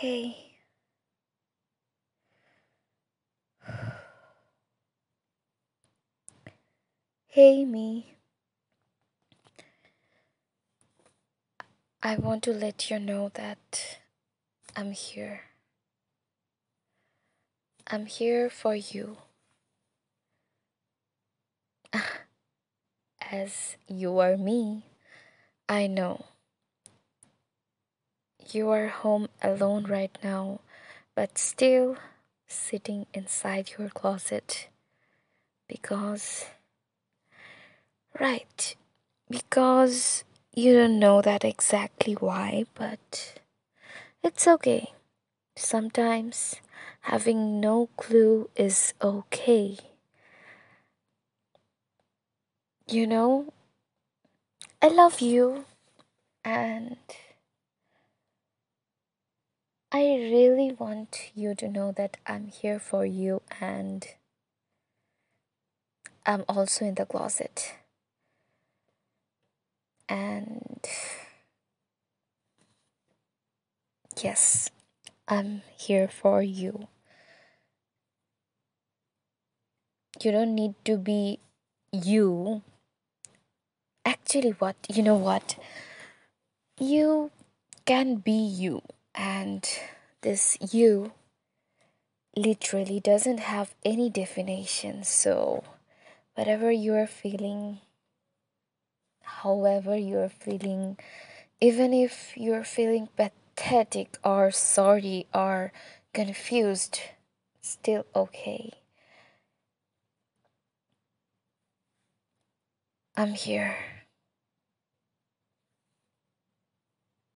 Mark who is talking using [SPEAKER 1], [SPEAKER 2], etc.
[SPEAKER 1] Hey. Hey, me. I want to let you know that I'm here. I'm here for you. As you are me, I know. You are home alone right now, but still sitting inside your closet. Because, right, because you don't know that exactly why, but it's okay. Sometimes having no clue is okay. You know, I love you and I really want you to know that I'm here for you and I'm also in the closet. And yes, I'm here for you. You don't need to be you. Actually, what? You know what? You can be you, and this you literally doesn't have any definition. So, whatever you are feeling, however you are feeling, even if you're feeling pathetic or sorry or confused, still okay. I'm here.